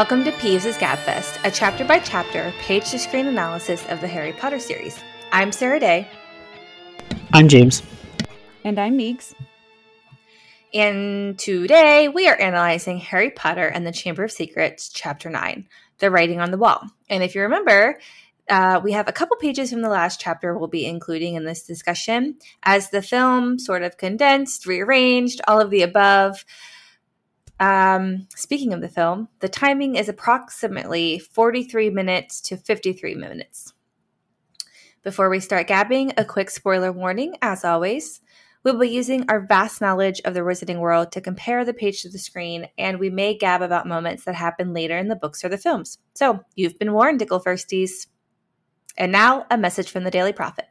Welcome to Peeves' Gabfest, a chapter by chapter, page to screen analysis of the Harry Potter series. I'm Sarah-Daye. I'm James. And I'm Meeks. And today we are analyzing Harry Potter and the Chamber of Secrets, Chapter 9, The Writing on the Wall. And if you remember, uh, we have a couple pages from the last chapter we'll be including in this discussion as the film sort of condensed, rearranged, all of the above. Um, speaking of the film, the timing is approximately 43 minutes to 53 minutes. Before we start gabbing, a quick spoiler warning as always. We'll be using our vast knowledge of the Wizarding World to compare the page to the screen, and we may gab about moments that happen later in the books or the films. So, you've been warned, Ickle Firsties. And now, a message from the Daily Prophet.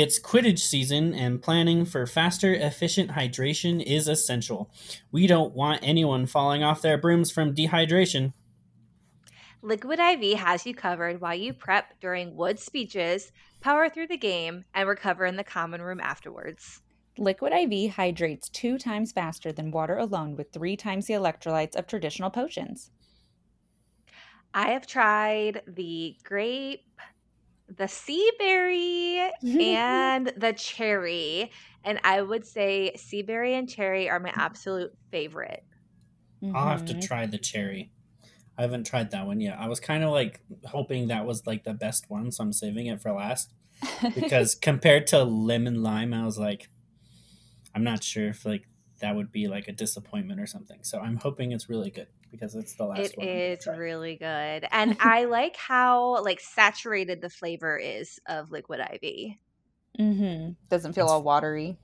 It's Quidditch season, and planning for faster, efficient hydration is essential. We don't want anyone falling off their brooms from dehydration. Liquid IV has you covered while you prep during Wood speeches, power through the game, and recover in the common room afterwards. Liquid IV hydrates two times faster than water alone with three times the electrolytes of traditional potions. I have tried the grape the sea berry and the cherry. And I would say sea berry and cherry are my absolute favorite. I'll have to mm-hmm. try the cherry. I haven't tried that one yet. I was kind of like hoping that was like the best one, so I'm saving it for last. Because compared to lemon lime, I was like, I'm not sure if like that would be like a disappointment or something. So I'm hoping it's really good because it's the last it one. It is really good. And I like how like saturated the flavor is of liquid IV. Mm-hmm. Doesn't feel it's, all watery.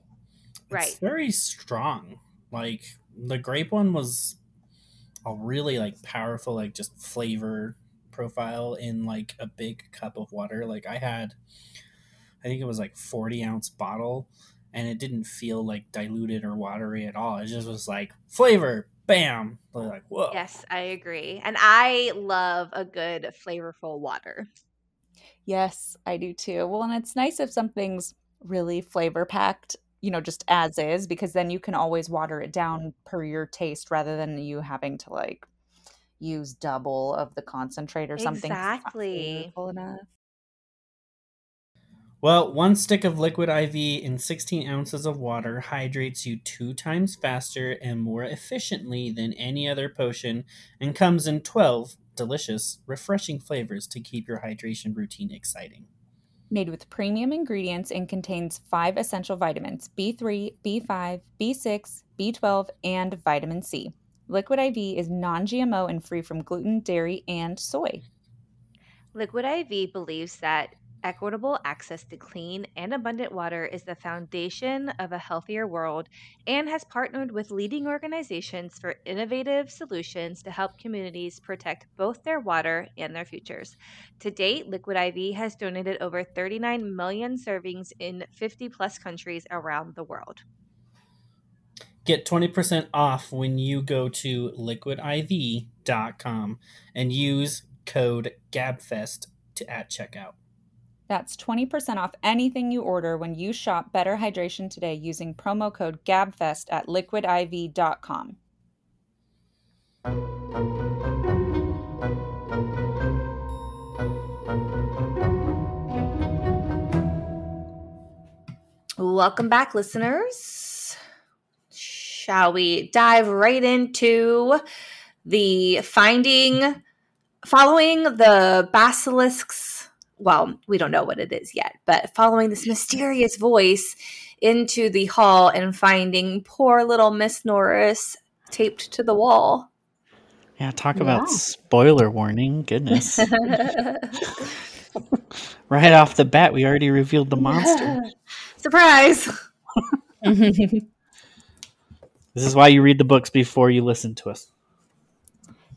Right. very strong. Like the grape one was a really like powerful, like just flavor profile in like a big cup of water. Like I had I think it was like 40 ounce bottle and it didn't feel like diluted or watery at all. It just was like flavor, bam. Like whoa. Yes, I agree, and I love a good flavorful water. Yes, I do too. Well, and it's nice if something's really flavor packed, you know, just as is, because then you can always water it down per your taste rather than you having to like use double of the concentrate or something. Exactly. Enough. Well, one stick of liquid IV in 16 ounces of water hydrates you two times faster and more efficiently than any other potion and comes in 12 delicious, refreshing flavors to keep your hydration routine exciting. Made with premium ingredients and contains five essential vitamins B3, B5, B6, B12, and vitamin C. Liquid IV is non GMO and free from gluten, dairy, and soy. Liquid IV believes that Equitable access to clean and abundant water is the foundation of a healthier world and has partnered with leading organizations for innovative solutions to help communities protect both their water and their futures. To date, Liquid IV has donated over 39 million servings in 50 plus countries around the world. Get 20% off when you go to liquidiv.com and use code GABFEST to at checkout. That's 20% off anything you order when you shop Better Hydration today using promo code GABFEST at liquidiv.com. Welcome back, listeners. Shall we dive right into the finding following the basilisks well, we don't know what it is yet, but following this mysterious voice into the hall and finding poor little Miss Norris taped to the wall. Yeah, talk about spoiler warning. Goodness. right off the bat, we already revealed the monster. Surprise. this is why you read the books before you listen to us.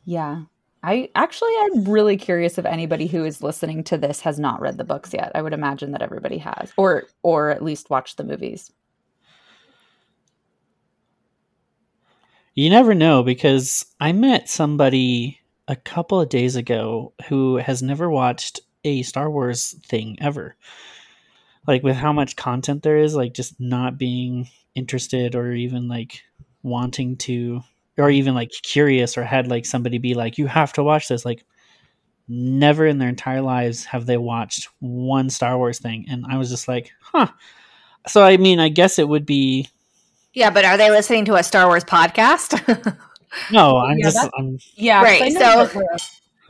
Yeah. I actually I'm really curious if anybody who is listening to this has not read the books yet. I would imagine that everybody has or or at least watched the movies. You never know because I met somebody a couple of days ago who has never watched a Star Wars thing ever. Like with how much content there is, like just not being interested or even like wanting to or even like curious or had like somebody be like you have to watch this like never in their entire lives have they watched one Star Wars thing and I was just like, "Huh." So I mean, I guess it would be Yeah, but are they listening to a Star Wars podcast? no, I'm Yeah, just that's- I'm Yeah, 'cause Right, I know so-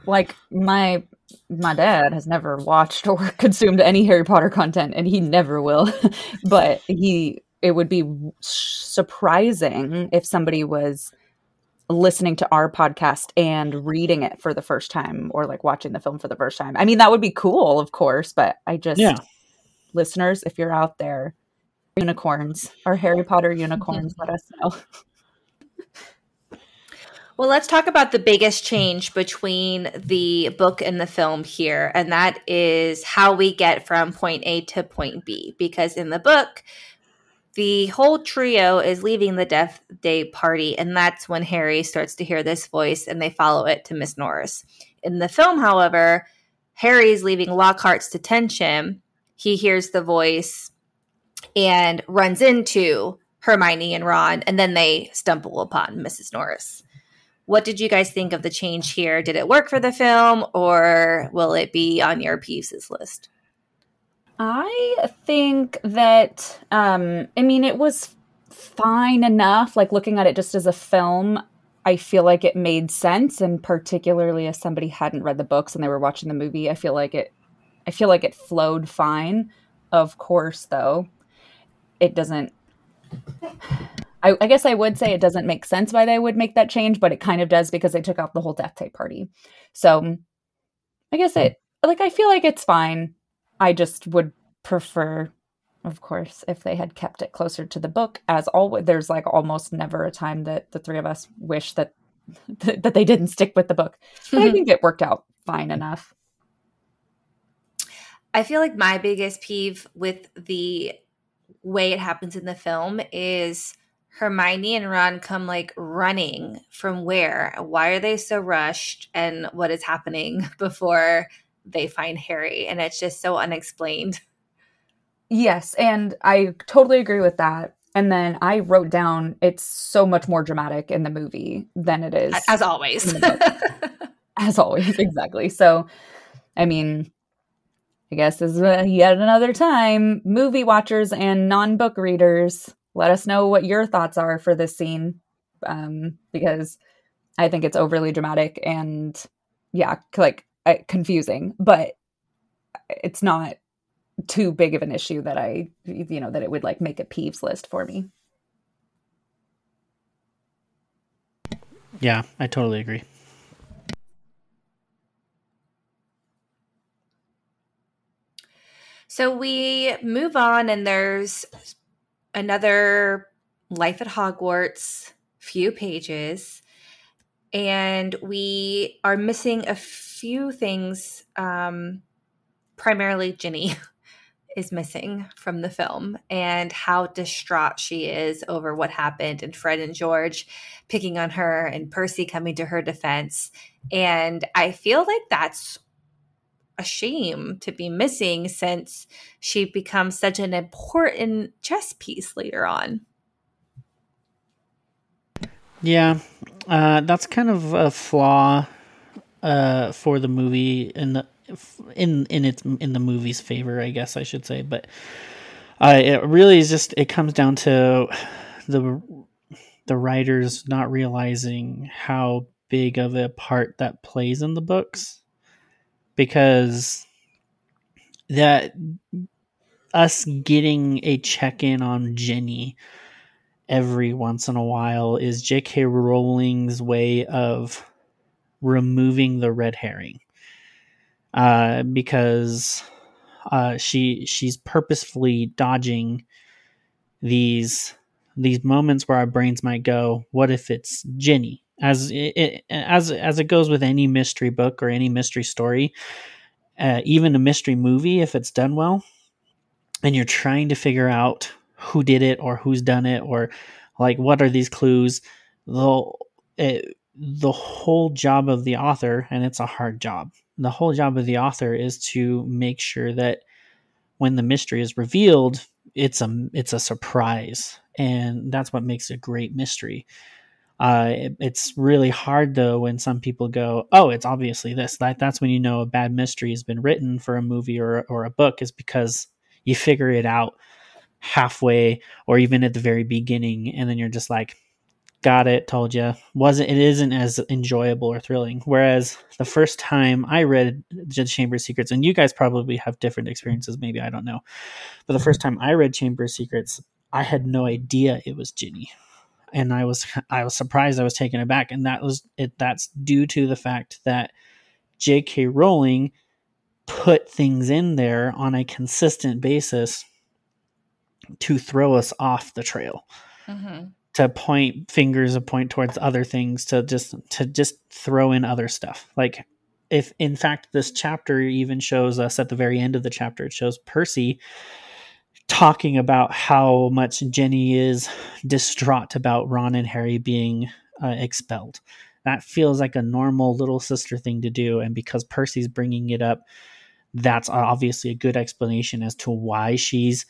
like my my dad has never watched or consumed any Harry Potter content, and he never will. but he, it would be surprising if somebody was listening to our podcast and reading it for the first time, or like watching the film for the first time. I mean, that would be cool, of course. But I just, Yeah. listeners, if you're out there, unicorns, or Harry Potter unicorns, let us know. Well, let's talk about the biggest change between the book and the film here, and that is how we get from point A to point B. Because in the book, the whole trio is leaving the Death Day party, and that's when Harry starts to hear this voice and they follow it to Miss Norris. In the film, however, Harry is leaving Lockhart's detention. He hears the voice and runs into Hermione and Ron, and then they stumble upon Mrs. Norris. What did you guys think of the change here? Did it work for the film, or will it be on your peeves list? I think that um I mean it was fine enough like looking at it just as a film I feel like it made sense and particularly as somebody hadn't read the books and they were watching the movie I feel like it I feel like it flowed fine. Of course though it doesn't I, I guess I would say it doesn't make sense why they would make that change but it kind of does because they took out the whole Death Day party. So I guess it like I feel like it's fine I just would prefer, of course, if they had kept it closer to the book. As always, there's like almost never a time that the three of us wish that that they didn't stick with the book. But I mm-hmm. think it worked out fine enough. I feel like my biggest peeve with the way it happens in the film is Hermione and Ron come like running from where? Why are they so rushed? And what is happening before they find Harry? And it's just so unexplained. Yes, and I totally agree with that. And then I wrote down it's so much more dramatic in the movie than it is As always. as always exactly so i mean i guess this is yet another time movie watchers and non-book readers let us know what your thoughts are for this scene um, because i think it's overly dramatic and yeah like Uh, confusing but it's not too big of an issue that i you know that it would like make a peeves list for me yeah, I totally agree. So we move on, and there's another Life at Hogwarts, few pages, and we are missing a few things. Um, primarily, Ginny is missing from the film, and how distraught she is over what happened, and Fred and George picking on her, and Percy coming to her defense. And I feel like that's a shame to be missing since she becomes such an important chess piece later on. Yeah, uh, that's kind of a flaw uh, for the movie in the in in its in the movie's favor, I guess I should say. But uh, it really is just it comes down to the the writers not realizing how big of a part that plays in the books because that us getting a check in on Ginny every once in a while is J.K. Rowling's way of removing the red herring, uh, because uh, she she's purposefully dodging these these moments where our brains might go, "What if it's Ginny?" As it, it, as as it goes with any mystery book or any mystery story, uh, even a mystery movie, if it's done well, and you're trying to figure out who did it or who's done it or like what are these clues they'll it, the whole job of the author, and it's a hard job, the whole job of the author is to make sure that when the mystery is revealed, it's a it's a surprise, and that's what makes a great mystery. Uh, it, it's really hard though when some people go, "Oh, it's obviously this." That that's when you know a bad mystery has been written for a movie or or a book is because you figure it out halfway or even at the very beginning, and then you're just like, "Got it, told you." Wasn't it isn't as enjoyable or thrilling. Whereas the first time I read the Chamber of Secrets, and you guys probably have different experiences, maybe I don't know, but the first mm-hmm. time I read Chamber of Secrets, I had no idea it was Ginny and I was I was surprised I was taken aback and that was it that's due to the fact that J.K. Rowling put things in there on a consistent basis to throw us off the trail. Mm-hmm. To point fingers and point towards other things to just to just throw in other stuff. Like if in fact this chapter even shows us at the very end of the chapter it shows Percy talking about how much Ginny is distraught about Ron and Harry being uh, expelled. That feels like a normal little sister thing to do. And because Percy's bringing it up, that's obviously a good explanation as to why she's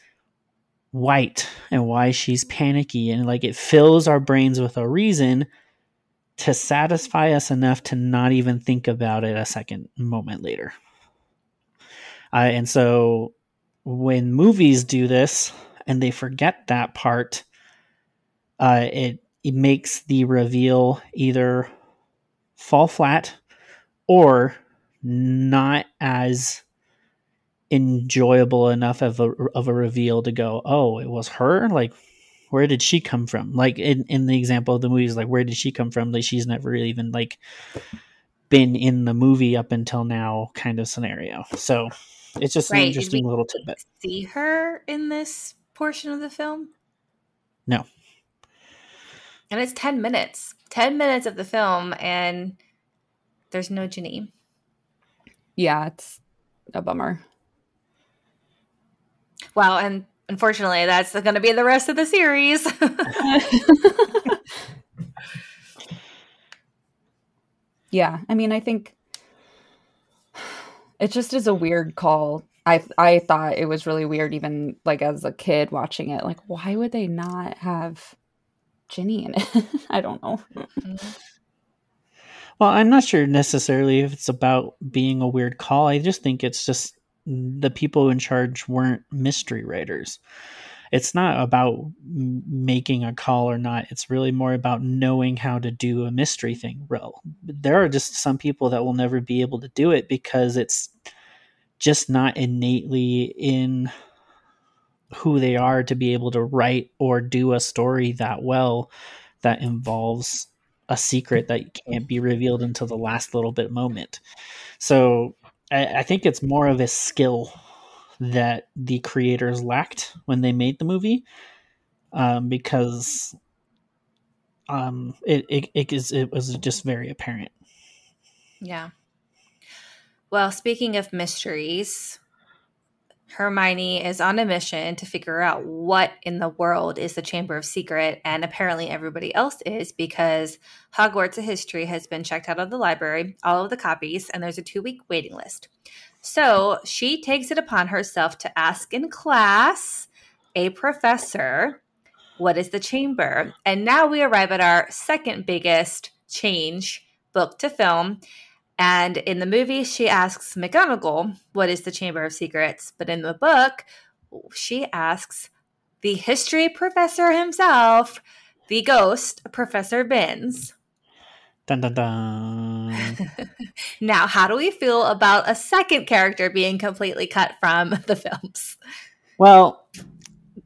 white and why she's panicky. And like it fills our brains with a reason to satisfy us enough to not even think about it a second moment later. Uh, and so when movies do this and they forget that part, uh, it it makes the reveal either fall flat or not as enjoyable enough of a of a reveal to go, oh, it was her. Like, where did she come from? Like in in the example of the movies, like where did she come from? Like she's never really even like been in the movie up until now, kind of scenario. So it's just right. an interesting little tidbit. See her in this portion of the film? No. And it's 10 minutes. 10 minutes of the film, and there's no Ginny. Yeah, it's a bummer. Well, and unfortunately, that's going to be the rest of the series. yeah, I mean, I think it just is a weird call. I I thought it was really weird, even like as a kid watching it. Like, why would they not have Ginny in it? I don't know. Well, I'm not sure necessarily if it's about being a weird call. I just think it's just the people in charge weren't mystery writers it's not about making a call or not. It's really more about knowing how to do a mystery thing. Well, there are just some people that will never be able to do it because it's just not innately in who they are to be able to write or do a story that well that involves a secret that can't be revealed until the last little bit moment. So I, I think it's more of a skill that the creators lacked when they made the movie um, because um, it, it, it, is, it was just very apparent. Yeah. Well, speaking of mysteries, Hermione is on a mission to figure out what in the world is the Chamber of Secret, and apparently everybody else is because Hogwarts of History has been checked out of the library, all of the copies, and there's a two week waiting list. So she takes it upon herself to ask in class a professor, what is the chamber? And now we arrive at our second biggest change, book to film. And in the movie, she asks McGonagall, what is the Chamber of Secrets? But in the book, she asks the history professor himself, the ghost, Professor Binns. Dun, dun, dun. now, how do we feel about a second character being completely cut from the films? Well,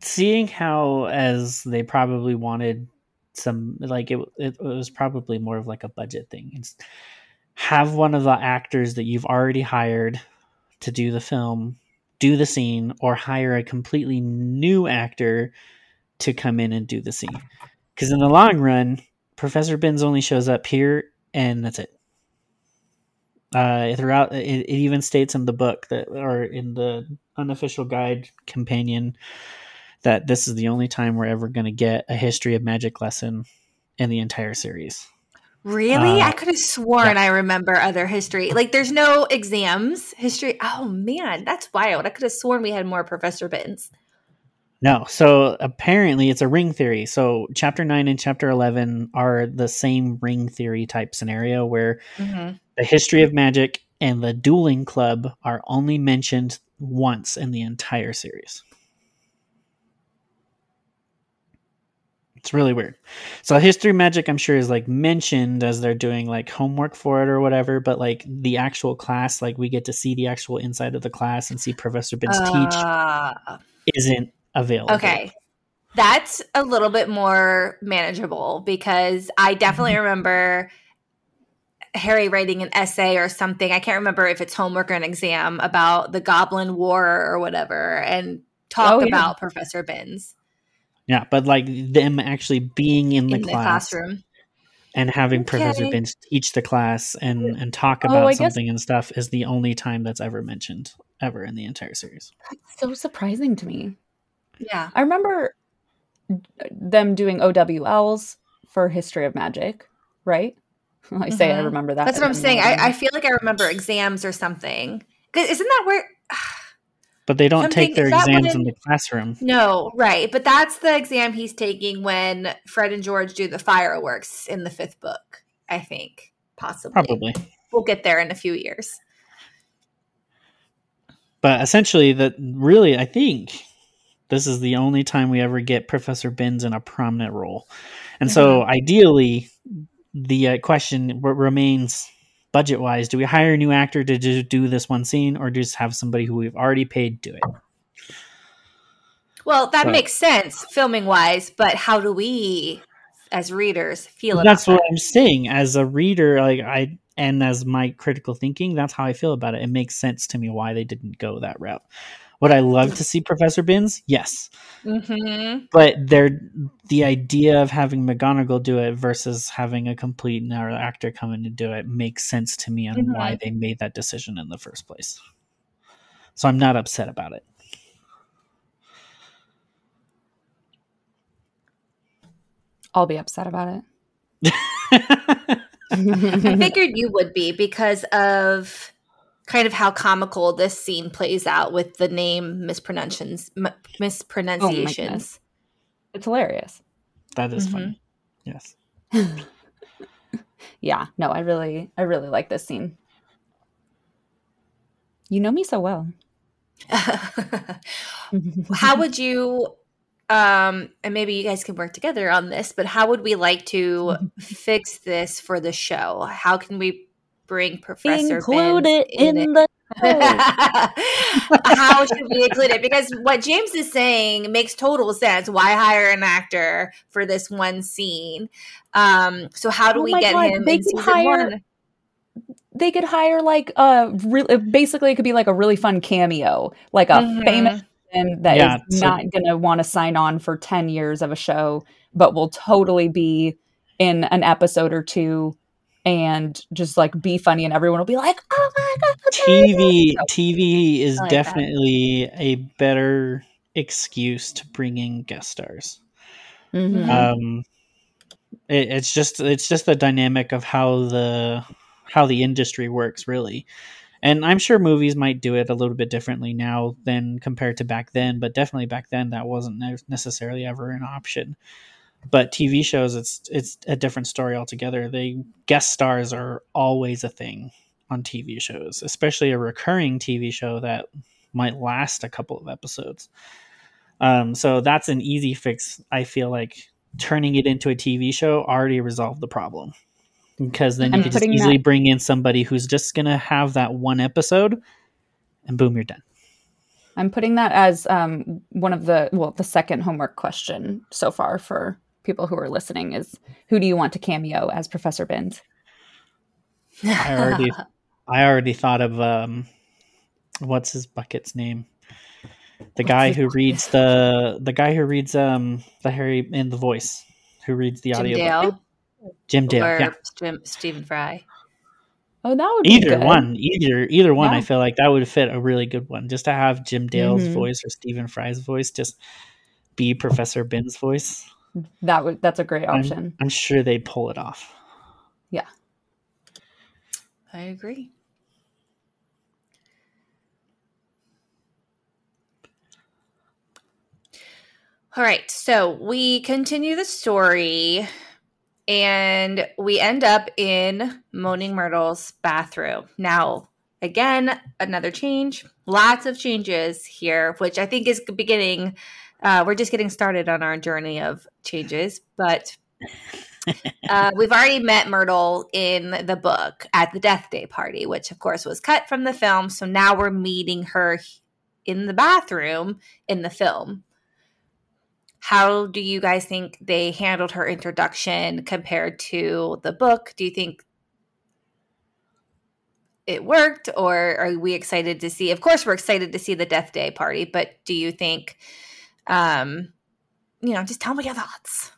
seeing how as they probably wanted some like it, it was probably more of like a budget thing. It's, have one of the actors that you've already hired to do the film do the scene or hire a completely new actor to come in and do the scene. Because in the long run, Professor Binns only shows up here, and that's it. Uh, throughout, it, it, even states in the book that, or in the unofficial guide companion, that this is the only time we're ever going to get a history of magic lesson in the entire series. Really? Uh, I could have sworn I remember other history. Like, there's no exams. History. Oh, man. That's wild. I could have sworn we had more Professor Binns. No, so apparently it's a ring theory. So chapter 9 and chapter 11 are the same ring theory type scenario where Mm-hmm. the history of magic and the dueling club are only mentioned once in the entire series. It's really weird. So history magic I'm sure is like mentioned as they're doing like homework for it or whatever, but like the actual class like we get to see the actual inside of the class and see Professor Binns teach Uh, isn't available. okay. That's a little bit more manageable because I definitely remember Harry writing an essay or something. I can't remember if it's homework or an exam about the Goblin War or whatever and talk Oh, yeah. about Professor Binns Yeah, but like them actually being in the, in the classroom. and having Professor Okay. Binns teach the class and and talk Oh, about guess- something and stuff is the only time that's ever mentioned ever in the entire series. That's so surprising to me. Yeah. I remember them doing OWLs for History of Magic, right? I say I Mhm. remember that. That's what I'm saying. I, I feel like I remember exams or something. Isn't that where? But they don't Something- take their exams in the classroom. No, right. But that's the exam he's taking when Fred and George do the fireworks in the fifth book, I think. Possibly. Probably. We'll get there in a few years. But essentially that really I think this is the only time we ever get Professor Binns in a prominent role. And so Mm-hmm. ideally the uh, question r- remains budget wise do we hire a new actor to just do this one scene or just have somebody who we've already paid do it Well, that Right. makes sense filming wise, but how do we as readers feel about that's what that? i'm saying as a reader like i and as my critical thinking that's how i feel about it it makes sense to me why they didn't go that route would i love to see professor Binns? yes Mhm. but they're the idea of having mcgonagall do it versus having a complete another actor come in to do it makes sense to me on Mhm. why they made that decision in the first place so i'm not upset about it I'll be upset about it. I figured you would be because of kind of how comical this scene plays out with the name mispronunciations, m- mispronunciations. it's hilarious. that is Mhm. funny yes Yeah, no, I really, I really like this scene. You know me so well. how would you um and maybe you guys can work together on this but how would we like to fix this for the show how can we bring professor include Binns it in it? the how should we include it because what james is saying makes total sense why hire an actor for this one scene um so how do Oh we get God, him they could hire- one they could hire like a real basically it could be like a really fun cameo like a Mhm. famous person that is Yeah, so- not gonna want to sign on for 10 years of a show but will totally be in an episode or two and just like be funny and everyone will be like oh my god TV TV is I like that. definitely a better excuse to bring in guest stars. Mhm. Um, it, it's just it's just the dynamic of how the how the industry works, really. And I'm sure movies might do it a little bit differently now than compared to back then, but definitely back then that wasn't necessarily ever an option. But TV shows, it's it's a different story altogether. They guest stars are always a thing on TV shows, especially a recurring TV show that might last a couple of episodes. Um, so that's an easy fix. I feel like turning it into a TV show already resolved the problem because then you And can just easily that- bring in somebody who's just gonna have that one episode, and boom, you're done. i'm putting that as um one of the well the second homework question so far for people who are listening is who do you want to cameo as professor bins I already, I already thought of um, what's his bucket's name? The guy who bucket? reads the the guy who reads um the Harry in the voice who reads the Jim audio. Dale Jim Dale. or Yeah. Jim, Stephen Fry. oh that would be Either good. one, either either one. I feel like that would fit a really good one. Just to have Jim Dale's Mhm. voice or Stephen Fry's voice, just be Professor Binns' voice. That would that's a great I'm- option I'm sure they'd pull it off. Yeah. I agree. All right, so we continue the story and we end up in Moaning Myrtle's bathroom. Now, again, another change, lots of changes here, which I think is beginning. Uh, we're just getting started on our journey of changes, but uh, we've already met Myrtle in the book at the Death Day party, which of course was cut from the film. So now we're meeting her in the bathroom in the film. How do you guys think they handled her introduction compared to the book? Do you think it worked, or are we excited to see? Of course, we're excited to see the Death Day party, but do you think, um, you know, just tell me your thoughts.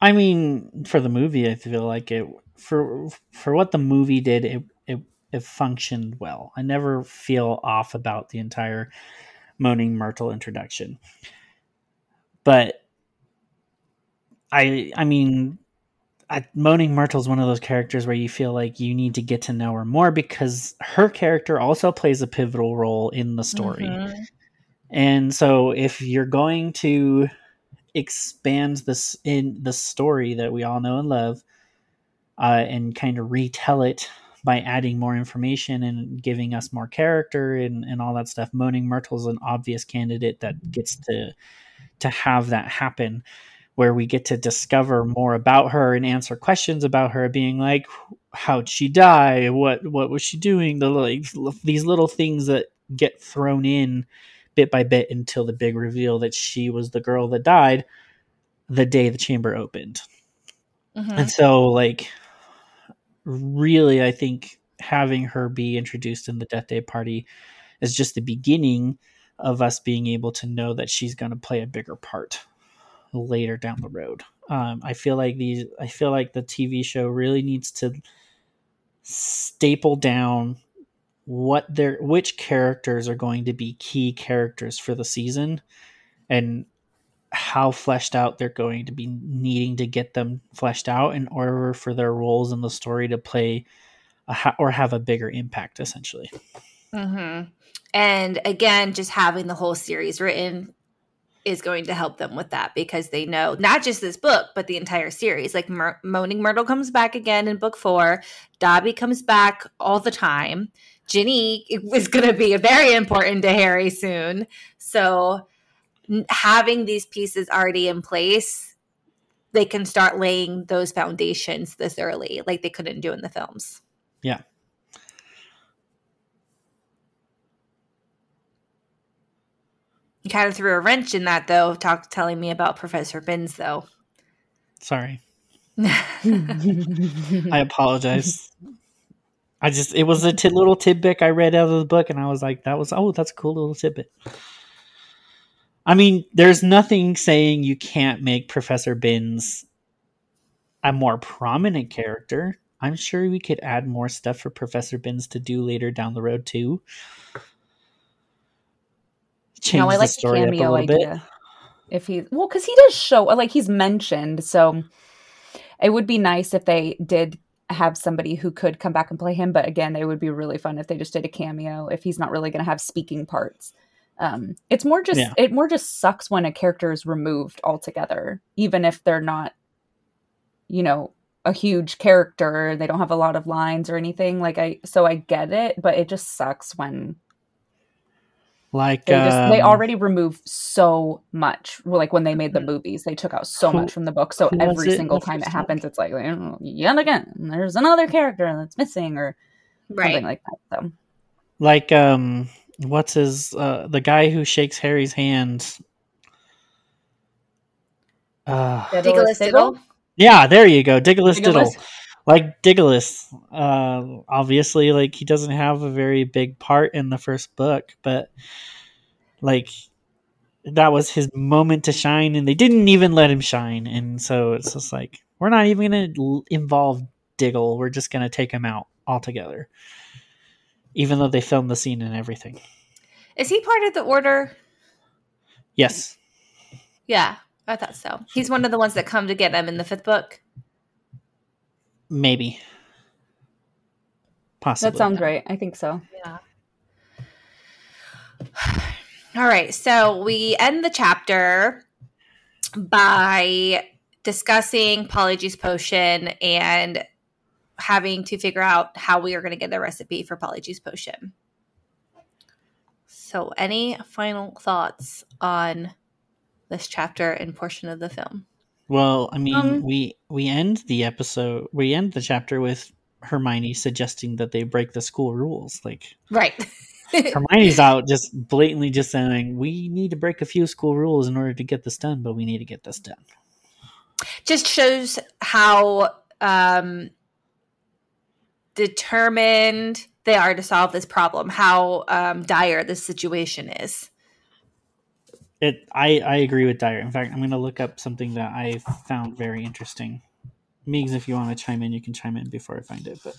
I mean, for the movie, I feel like it for for what the movie did, it it, it functioned well. I never feel off about the entire Moaning Myrtle introduction. But I I mean I, Moaning Myrtle is one of those characters where you feel like you need to get to know her more because her character also plays a pivotal role in the story. Mm-hmm. And so if you're going to expand this in the story that we all know and love uh, and kind of retell it by adding more information and giving us more character and, and all that stuff. Moaning Myrtle is an obvious candidate that gets to to have that happen where we get to discover more about her and answer questions about her being like how'd she die what what was she doing the like these little things that get thrown in bit by bit until the big reveal that she was the girl that died the day the chamber opened mm-hmm. and so like really, I think having her be introduced in the Death Day party is just the beginning of us being able to know that she's going to play a bigger part later down the road. Um, I feel like these. I feel like the TV show really needs to staple down what their which characters are going to be key characters for the season and how fleshed out they're going to be needing to get them fleshed out in order for their roles in the story to play ha- or have a bigger impact essentially mm-hmm. and again just having the whole series written is going to help them with that because they know not just this book but the entire series like Mer- moaning myrtle comes back again in book four dobby comes back all the time ginny is going to be very important to harry soon so having these pieces already in place, they can start laying those foundations this early, like they couldn't do in the films. Yeah. You kind of threw a wrench in that, though. Talk telling me about Professor Binns, though. Sorry. I apologize. I just it was a t- little tidbit I read out of the book, and I was like, "That was oh, that's a cool little tidbit." I mean, there's nothing saying you can't make Professor Binns a more prominent character. I'm sure we could add more stuff for Professor Binns to do later down the road too. Change no, I like the story the cameo idea. Bit. If he well, because he does show like he's mentioned, so it would be nice if they did have somebody who could come back and play him. But again, it would be really fun if they just did a cameo if he's not really going to have speaking parts. Um, it's more just yeah. it more just sucks when a character is removed altogether, even if they're not, you know, a huge character. They don't have a lot of lines or anything. Like I, so I get it, but it just sucks when like they, just, um, they already removed so much like when they made the movies they took out so who, much from the book so every single time it happens it's like yet again there's another character that's missing or right. something like that so like um what's his uh the guy who shakes Harry's hand? Uh, Diggolus Diddle. Yeah, there you go, Diggolus, Diddle. Like Diggolus, uh, obviously, like he doesn't have a very big part in the first book, but like that was his moment to shine, and they didn't even let him shine, and so it's just like we're not even going to involve Diggle. We're just going to take him out altogether even though they filmed the scene and everything. Is he part of the order? Yes. Yeah, I thought so. He's one of the ones that come to get them in the fifth book. Maybe. Possibly. That sounds right. I think so. Yeah. All right. So we end the chapter by discussing Polyjuice Potion and having to figure out how we are going to get the recipe for Polyjuice Potion. So, any final thoughts on this chapter and portion of the film? Well, I mean, Um, we we end the episode, we end the chapter with Hermione suggesting that they break the school rules. Like Right. Hermione's out just blatantly just saying, "We need to break a few school rules in order to get this done, but we need to get this done." Just shows how um, determined they are to solve this problem, how um, dire this situation is. It, I, I agree with dire. In fact, I'm going to look up something that I found very interesting. Meeks, if you want to chime in, you can chime in before I find it. But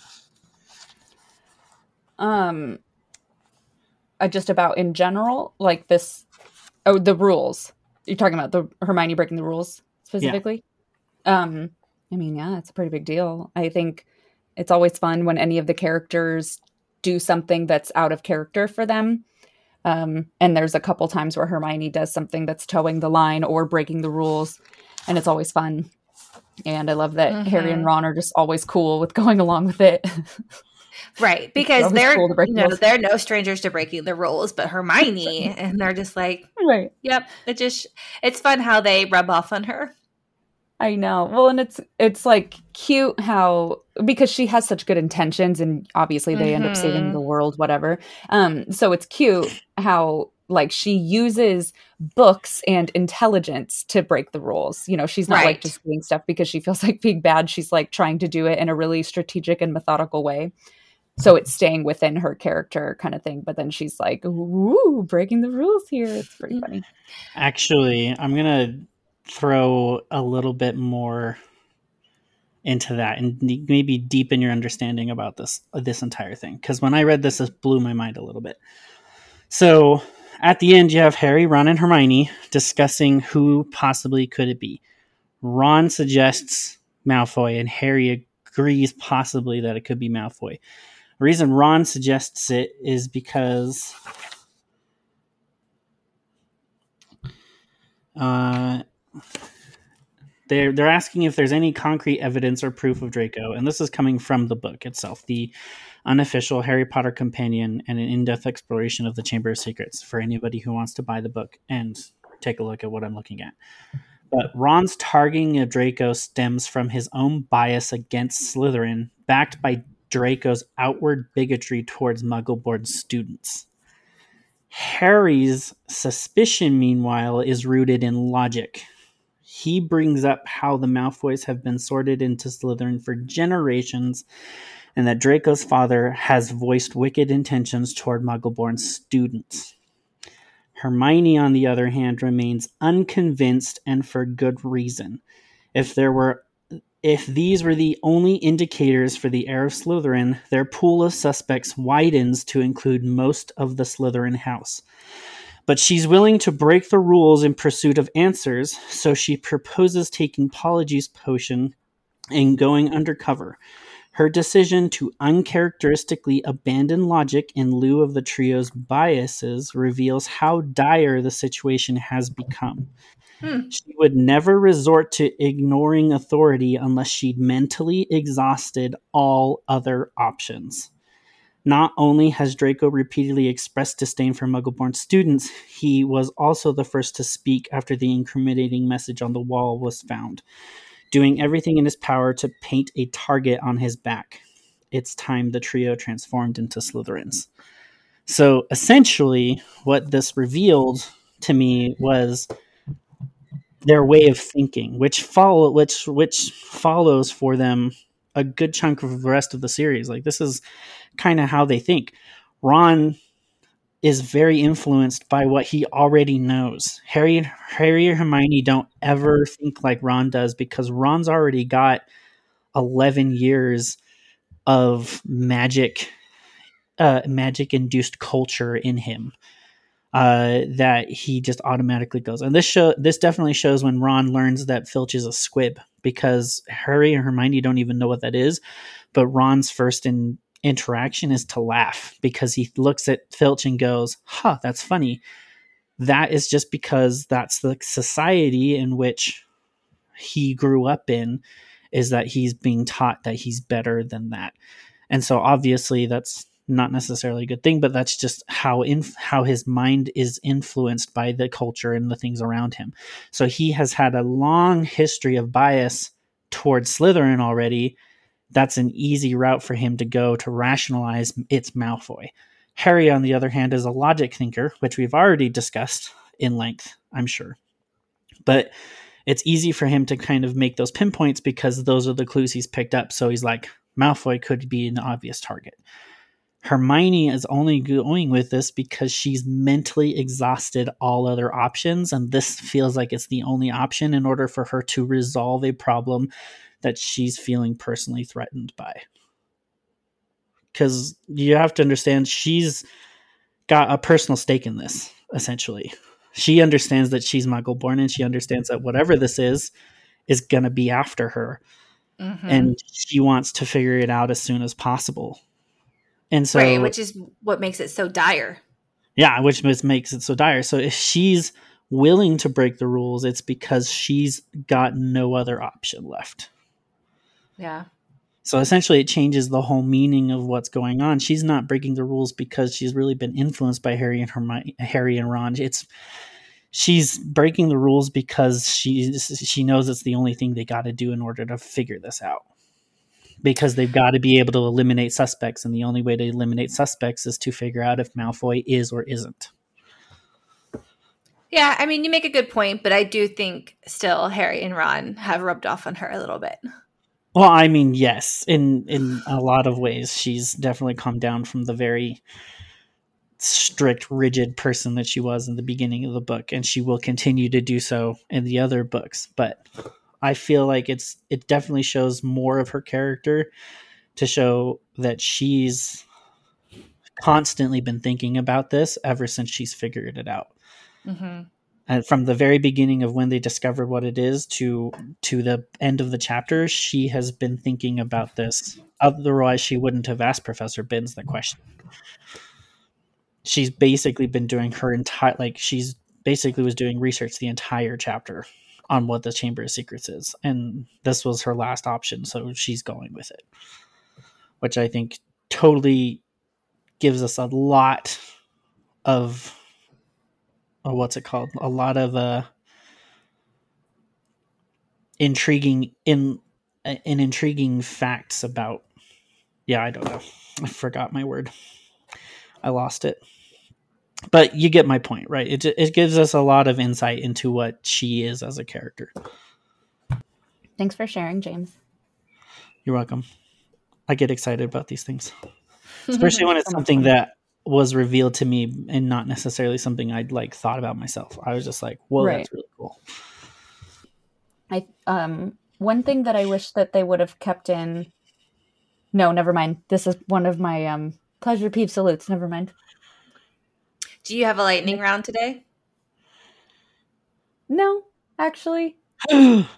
Um, uh, just about in general, like this. Oh, the rules. You're talking about the Hermione breaking the rules specifically. Um, I mean, yeah, it's a pretty big deal. I think it's always fun when any of the characters do something that's out of character for them. Um, and there's a couple times where Hermione does something that's toeing the line or breaking the rules, and it's always fun. And I love that Harry and Mhm. Ron are just always cool with going along with it. Right, because they're cool you know rules. they're no strangers to breaking the rules, but Hermione and they're just like, right. yep, it just it's fun how they rub off on her. I know. Well, and it's it's like cute how because she has such good intentions and obviously they end up saving Mhm. the world whatever. Um so it's cute how like she uses books and intelligence to break the rules. You know, she's not Right. like just doing stuff because she feels like being bad. She's like trying to do it in a really strategic and methodical way. So it's staying within her character kind of thing. But then she's like, ooh, breaking the rules here. It's pretty funny. actually, I'm going to throw a little bit more into that and maybe deepen your understanding about this this entire thing because when I read this, this blew my mind a little bit. So at the end, you have Harry, Ron, and Hermione discussing who possibly could it be. Ron suggests Malfoy, and Harry agrees possibly that it could be Malfoy. The reason Ron suggests it is because uh, they're they're asking if there's any concrete evidence or proof of Draco, and this is coming from the book itself, the unofficial Harry Potter companion and an in-depth exploration of the Chamber of Secrets for anybody who wants to buy the book and take a look at what I'm looking at. But Ron's targeting of Draco stems from his own bias against Slytherin, backed by Draco's outward bigotry towards Muggle-born students. Harry's suspicion, meanwhile, is rooted in logic. He brings up how the Malfoys have been sorted into Slytherin for generations, and that Draco's father has voiced wicked intentions toward Muggle-born students. Hermione, on the other hand, remains unconvinced and for good reason. If there were if these were the only indicators for the heir of Slytherin, their pool of suspects widens to include most of the Slytherin house. But she's willing to break the rules in pursuit of answers, so she proposes taking Polyjuice Potion and going undercover. Her decision to uncharacteristically abandon logic in lieu of the trio's biases reveals how dire the situation has become. Hmm. She would never resort to ignoring authority unless she'd mentally exhausted all other options. Not only has Draco repeatedly expressed disdain for Muggle born students, he was also the first to speak after the incriminating message on the wall was found, doing everything in his power to paint a target on his back. It's time the trio transformed into Slytherins. So essentially, what this revealed to me was their way of thinking, which follow which which follows for them a good chunk of the rest of the series. Like this is kind of how they think. Ron is very influenced by what he already knows. Harry Harry and Hermione don't ever think like Ron does because Ron's already got 11 years of magic uh, magic induced culture in him uh, that he just automatically goes. And this show this definitely shows when Ron learns that Filch is a squib because Harry and Hermione don't even know what that is, but Ron's first in interaction is to laugh because he looks at Filch and goes, "Huh, that's funny." That is just because that's the society in which he grew up in is that he's being taught that he's better than that. And so obviously that's not necessarily a good thing, but that's just how in how his mind is influenced by the culture and the things around him. So he has had a long history of bias towards Slytherin already. That's an easy route for him to go to rationalize it's Malfoy. Harry, on the other hand, is a logic thinker, which we've already discussed in length, I'm sure. But it's easy for him to kind of make those pinpoints because those are the clues he's picked up. So he's like, Malfoy could be an obvious target. Hermione is only going with this because she's mentally exhausted all other options, and this feels like it's the only option in order for her to resolve a problem that she's feeling personally threatened by. Because you have to understand, she's got a personal stake in this, essentially she understands that she's muggle born and she understands that whatever this is is going to be after her mm-hmm. and she wants to figure it out as soon as possible and so right, which is what makes it so dire yeah which makes it so dire so if she's willing to break the rules it's because she's got no other option left yeah so essentially, it changes the whole meaning of what's going on. She's not breaking the rules because she's really been influenced by Harry and Hermione, Harry and Ron. It's she's breaking the rules because she she knows it's the only thing they got to do in order to figure this out. Because they've got to be able to eliminate suspects, and the only way to eliminate suspects is to figure out if Malfoy is or isn't. Yeah, I mean, you make a good point, but I do think still Harry and Ron have rubbed off on her a little bit. Well, I mean, yes, in in a lot of ways, she's definitely come down from the very strict, rigid person that she was in the beginning of the book, and she will continue to do so in the other books. But I feel like it's it definitely shows more of her character to show that she's constantly been thinking about this ever since she's figured it out. Mm-hmm. And from the very beginning of when they discovered what it is to to the end of the chapter she has been thinking about this. Otherwise she wouldn't have asked professor binns the question. She's basically been doing her entire like she's basically was doing research the entire chapter on what the chamber of secrets is and this was her last option so she's going with it which i think totally gives us a lot of or what's it called? A lot of uh, intriguing in in intriguing facts about. Yeah, I don't know. I forgot my word. I lost it. But you get my point, right? It it gives us a lot of insight into what she is as a character. Thanks for sharing, James. You're welcome. I get excited about these things, especially when it's something that was revealed to me and not necessarily something I'd like thought about myself. I was just like, whoa, right. that's really cool. I um one thing that I wish that they would have kept in no, never mind. This is one of my um pleasure peeve salutes. Never mind. Do you have a lightning round today? No, actually. um,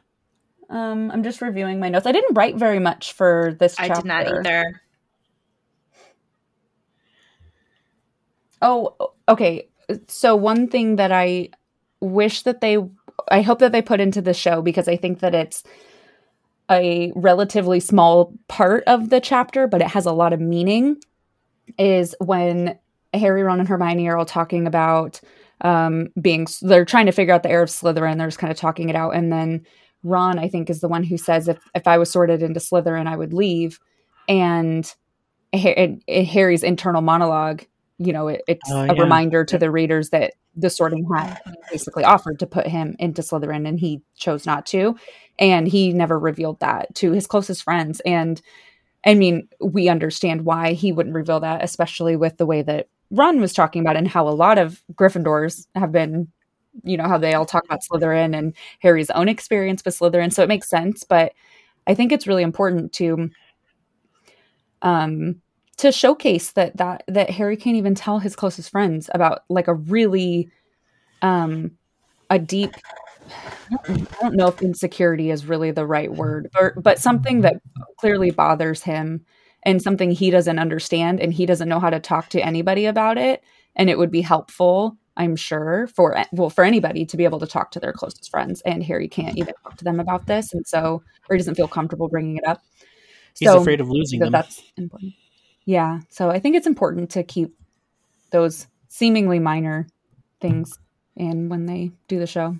I'm just reviewing my notes. I didn't write very much for this chapter. I did not either. Oh, okay. So one thing that I wish that they I hope that they put into the show because I think that it's a relatively small part of the chapter, but it has a lot of meaning. Is when Harry, Ron, and Hermione are all talking about um, being they're trying to figure out the heir of Slytherin. They're just kind of talking it out, and then Ron, I think, is the one who says if if I was sorted into Slytherin, I would leave, and Harry's internal monologue you know, it, it's oh, a yeah. reminder to the readers that the sorting hat basically offered to put him into Slytherin and he chose not to. And he never revealed that to his closest friends. And I mean, we understand why he wouldn't reveal that, especially with the way that Ron was talking about and how a lot of Gryffindors have been, you know, how they all talk about Slytherin and Harry's own experience with Slytherin. So it makes sense. But I think it's really important to um to showcase that that that Harry can't even tell his closest friends about like a really um a deep I don't know if insecurity is really the right word, but but something that clearly bothers him and something he doesn't understand and he doesn't know how to talk to anybody about it and it would be helpful i'm sure for well for anybody to be able to talk to their closest friends and harry can't even talk to them about this and so or he doesn't feel comfortable bringing it up He's so, afraid of losing them. That's important. Yeah. So I think it's important to keep those seemingly minor things in when they do the show.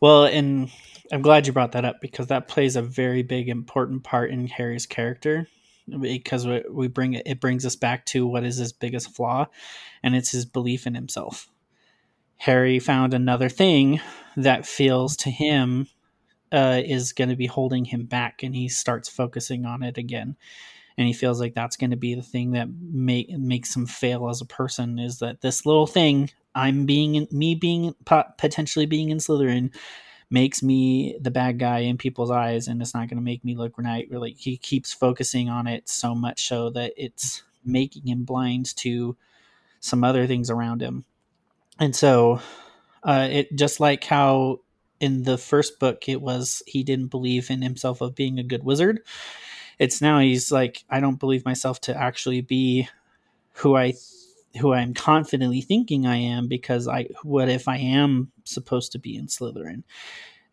Well, and I'm glad you brought that up because that plays a very big important part in Harry's character because we bring it, brings us back to what is his biggest flaw and it's his belief in himself. Harry found another thing that feels to him uh, is going to be holding him back, and he starts focusing on it again. And he feels like that's going to be the thing that make, makes him fail as a person. Is that this little thing I'm being me being potentially being in Slytherin makes me the bad guy in people's eyes, and it's not going to make me look right. Really, he keeps focusing on it so much so that it's making him blind to some other things around him. And so, uh, it just like how in the first book it was he didn't believe in himself of being a good wizard it's now he's like i don't believe myself to actually be who i who i'm confidently thinking i am because i what if i am supposed to be in slytherin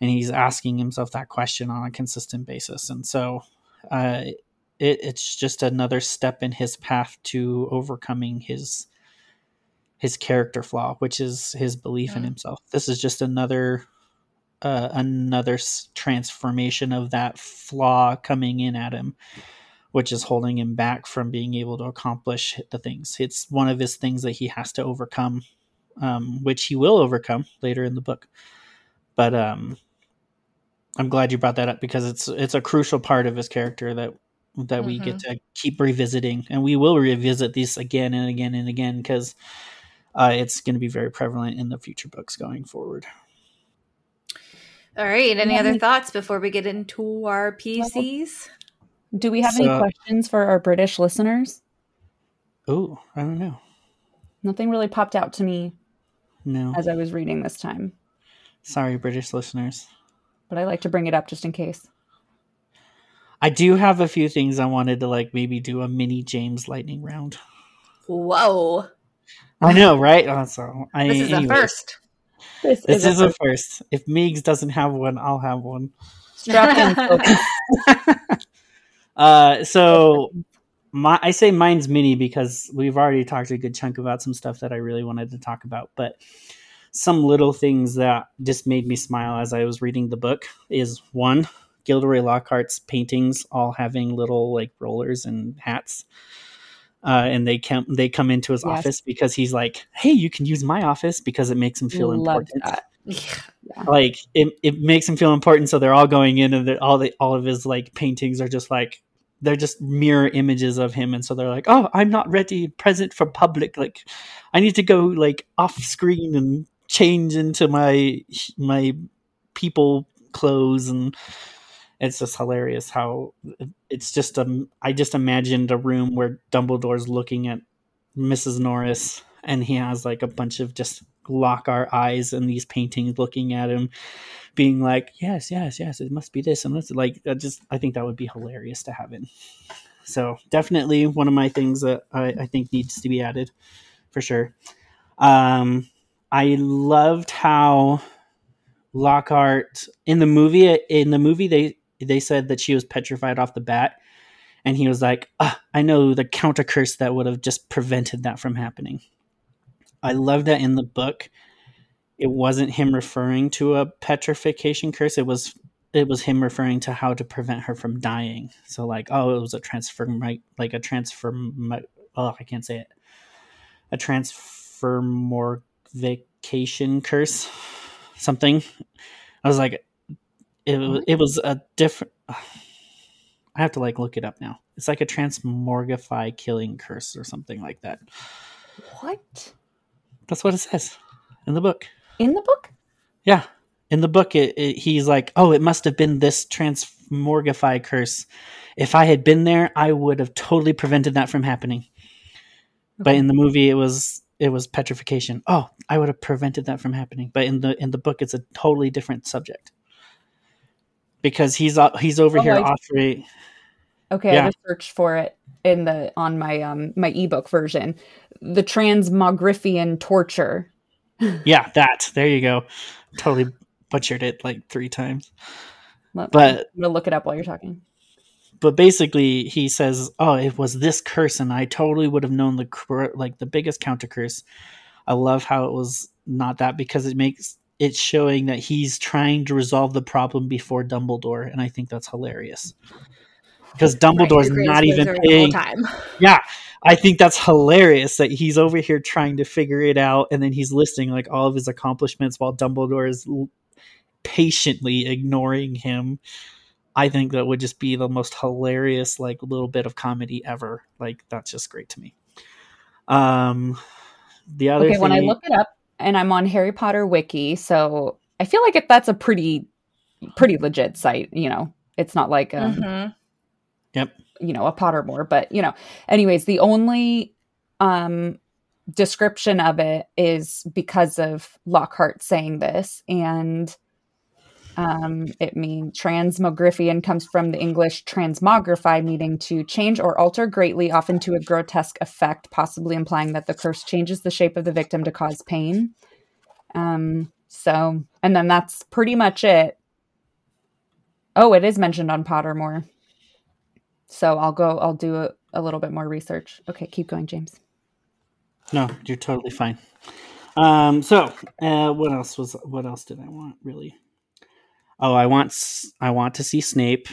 and he's asking himself that question on a consistent basis and so uh, it, it's just another step in his path to overcoming his his character flaw which is his belief in mm. himself this is just another uh, another transformation of that flaw coming in at him, which is holding him back from being able to accomplish the things. It's one of his things that he has to overcome, um, which he will overcome later in the book. But um, I'm glad you brought that up because it's it's a crucial part of his character that that mm-hmm. we get mm-hmm. to keep revisiting, and we will revisit these again and again and again because uh, it's going to be very prevalent in the future books going forward. All right. Any other thoughts before we get into our PCs? Do we have so, any questions for our British listeners? Oh, I don't know. Nothing really popped out to me. No. As I was reading this time. Sorry, British listeners. But I like to bring it up just in case. I do have a few things I wanted to like maybe do a mini James lightning round. Whoa. I know, right? Also, I, this is anyways. a first. This, this is, a first. If Meigs doesn't have one, I'll have one. uh, so my I say mine's mini because we've already talked a good chunk about some stuff that I really wanted to talk about, but some little things that just made me smile as I was reading the book is one, Gilderoy Lockhart's paintings all having little like rollers and hats uh, and they come they come into his yes. office because he's like, "Hey, you can use my office because it makes him feel Love important." Yeah. Like it, it makes him feel important, so they're all going in, and all the all of his like paintings are just like they're just mirror images of him, and so they're like, "Oh, I'm not ready, present for public. Like, I need to go like off screen and change into my my people clothes and." it's just hilarious how it's just a I just imagined a room where Dumbledore's looking at Mrs. Norris and he has like a bunch of just Lockhart eyes in these paintings looking at him being like yes yes yes it must be this and that's like I just I think that would be hilarious to have in so definitely one of my things that I, I think needs to be added for sure. Um I loved how Lockhart in the movie in the movie they they said that she was petrified off the bat and he was like ah, i know the counter curse that would have just prevented that from happening i love that in the book it wasn't him referring to a petrification curse it was it was him referring to how to prevent her from dying so like oh it was a transfer like a transfer oh i can't say it a transfer vacation curse something i was like it, it was a different. I have to like look it up now. It's like a transmorgify killing curse or something like that. What? That's what it says in the book. In the book? Yeah, in the book, it, it, he's like, "Oh, it must have been this transmogrify curse. If I had been there, I would have totally prevented that from happening." Okay. But in the movie, it was it was petrification. Oh, I would have prevented that from happening. But in the in the book, it's a totally different subject because he's uh, he's over oh, here offering Okay, Yeah. I just searched for it in the on my um my ebook version. The transmogrifian torture. Yeah, that. There you go. Totally butchered it like three times. Let- But I'm gonna look it up while you're talking. but basically he says, "Oh, it was this curse, and I totally would have known the like the biggest counter curse." I love how it was not that because it makes it's showing that he's trying to resolve the problem before Dumbledore, and I think that's hilarious because Dumbledore's Right, not even Wizard paying. time. Yeah, I think that's hilarious that he's over here trying to figure it out, and then he's listing like all of his accomplishments while Dumbledore is l- patiently ignoring him. I think that would just be the most hilarious like little bit of comedy ever. Like that's just great to me. Um, the other Okay, thing, when I look it up and I'm on Harry Potter wiki, so I feel like it, that's a pretty pretty legit site, you know. It's not like um, Mhm. you know, a Pottermore, but you know, anyways, the only um description of it is because of Lockhart saying this and um it means transmogrifian comes from the English transmogrify meaning to change or alter greatly often to a grotesque effect possibly implying that the curse changes the shape of the victim to cause pain. Um so and then that's pretty much it. Oh, it is mentioned on Pottermore. So I'll go, I'll do a, a little bit more research. Okay, keep going, James. no, you're totally fine. Um, so uh, what else was what else did I want really? Oh, I want I want to see Snape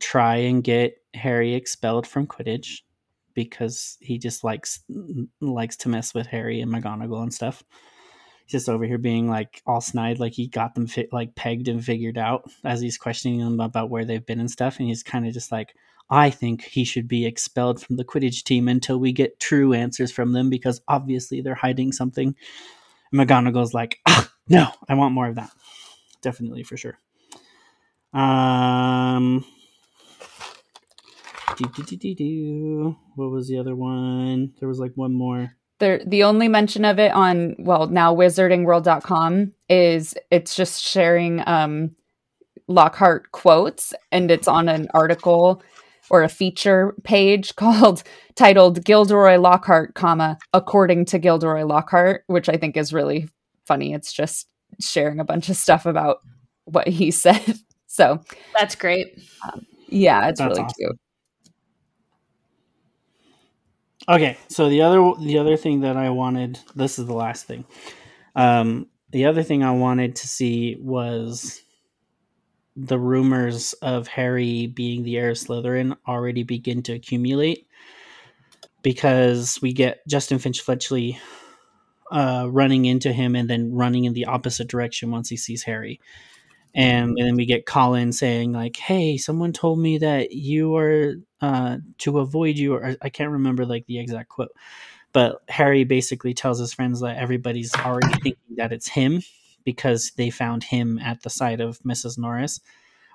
try and get Harry expelled from Quidditch because he just likes likes to mess with Harry and McGonagall and stuff. He's just over here being like all snide, like he got them fit, like pegged and figured out as he's questioning them about where they've been and stuff. And he's kind of just like, I think he should be expelled from the Quidditch team until we get true answers from them because obviously they're hiding something. And McGonagall's like, ah, no, I want more of that. Definitely for sure. Um, what was the other one? There was like one more. There, the only mention of it on, well, now wizardingworld.com is it's just sharing um, Lockhart quotes and it's on an article or a feature page called titled Gilderoy Lockhart, comma, according to Gilderoy Lockhart, which I think is really funny. It's just sharing a bunch of stuff about what he said. So That's great. yeah, it's That's really awesome. cute. Okay, so the other the other thing that I wanted this is the last thing. Um, the other thing I wanted to see was the rumors of Harry being the heir of Slytherin already begin to accumulate because we get Justin Finch Fletchley uh, running into him and then running in the opposite direction once he sees Harry. And, and then we get Colin saying like, "Hey, someone told me that you are uh, to avoid you." Or I can't remember like the exact quote, but Harry basically tells his friends that everybody's already thinking that it's him because they found him at the side of Mrs. Norris,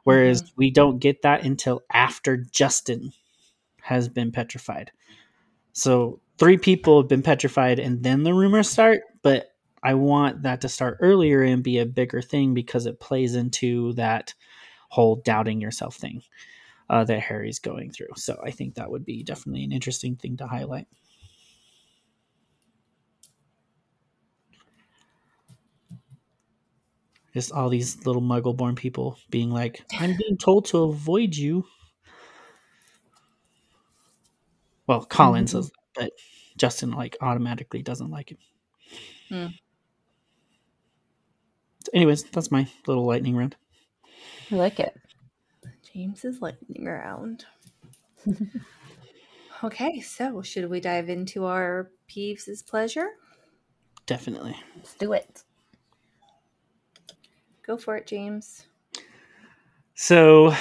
whereas we don't get that until after Justin has been petrified. So three people have been petrified, and then the rumors start. But I want that to start earlier and be a bigger thing because it plays into that whole doubting yourself thing uh, that Harry's going through. So I think that would be definitely an interesting thing to highlight. Just all these little muggle born people being like, I'm being told to avoid you. Well, Colin Mhm. says that, but Justin like automatically doesn't like it. Hmm. Anyways, that's my little lightning round. I like it. James is lightning round. okay, so should we dive into our Peeves' pleasure? Definitely. Let's do it. Go for it, James. So,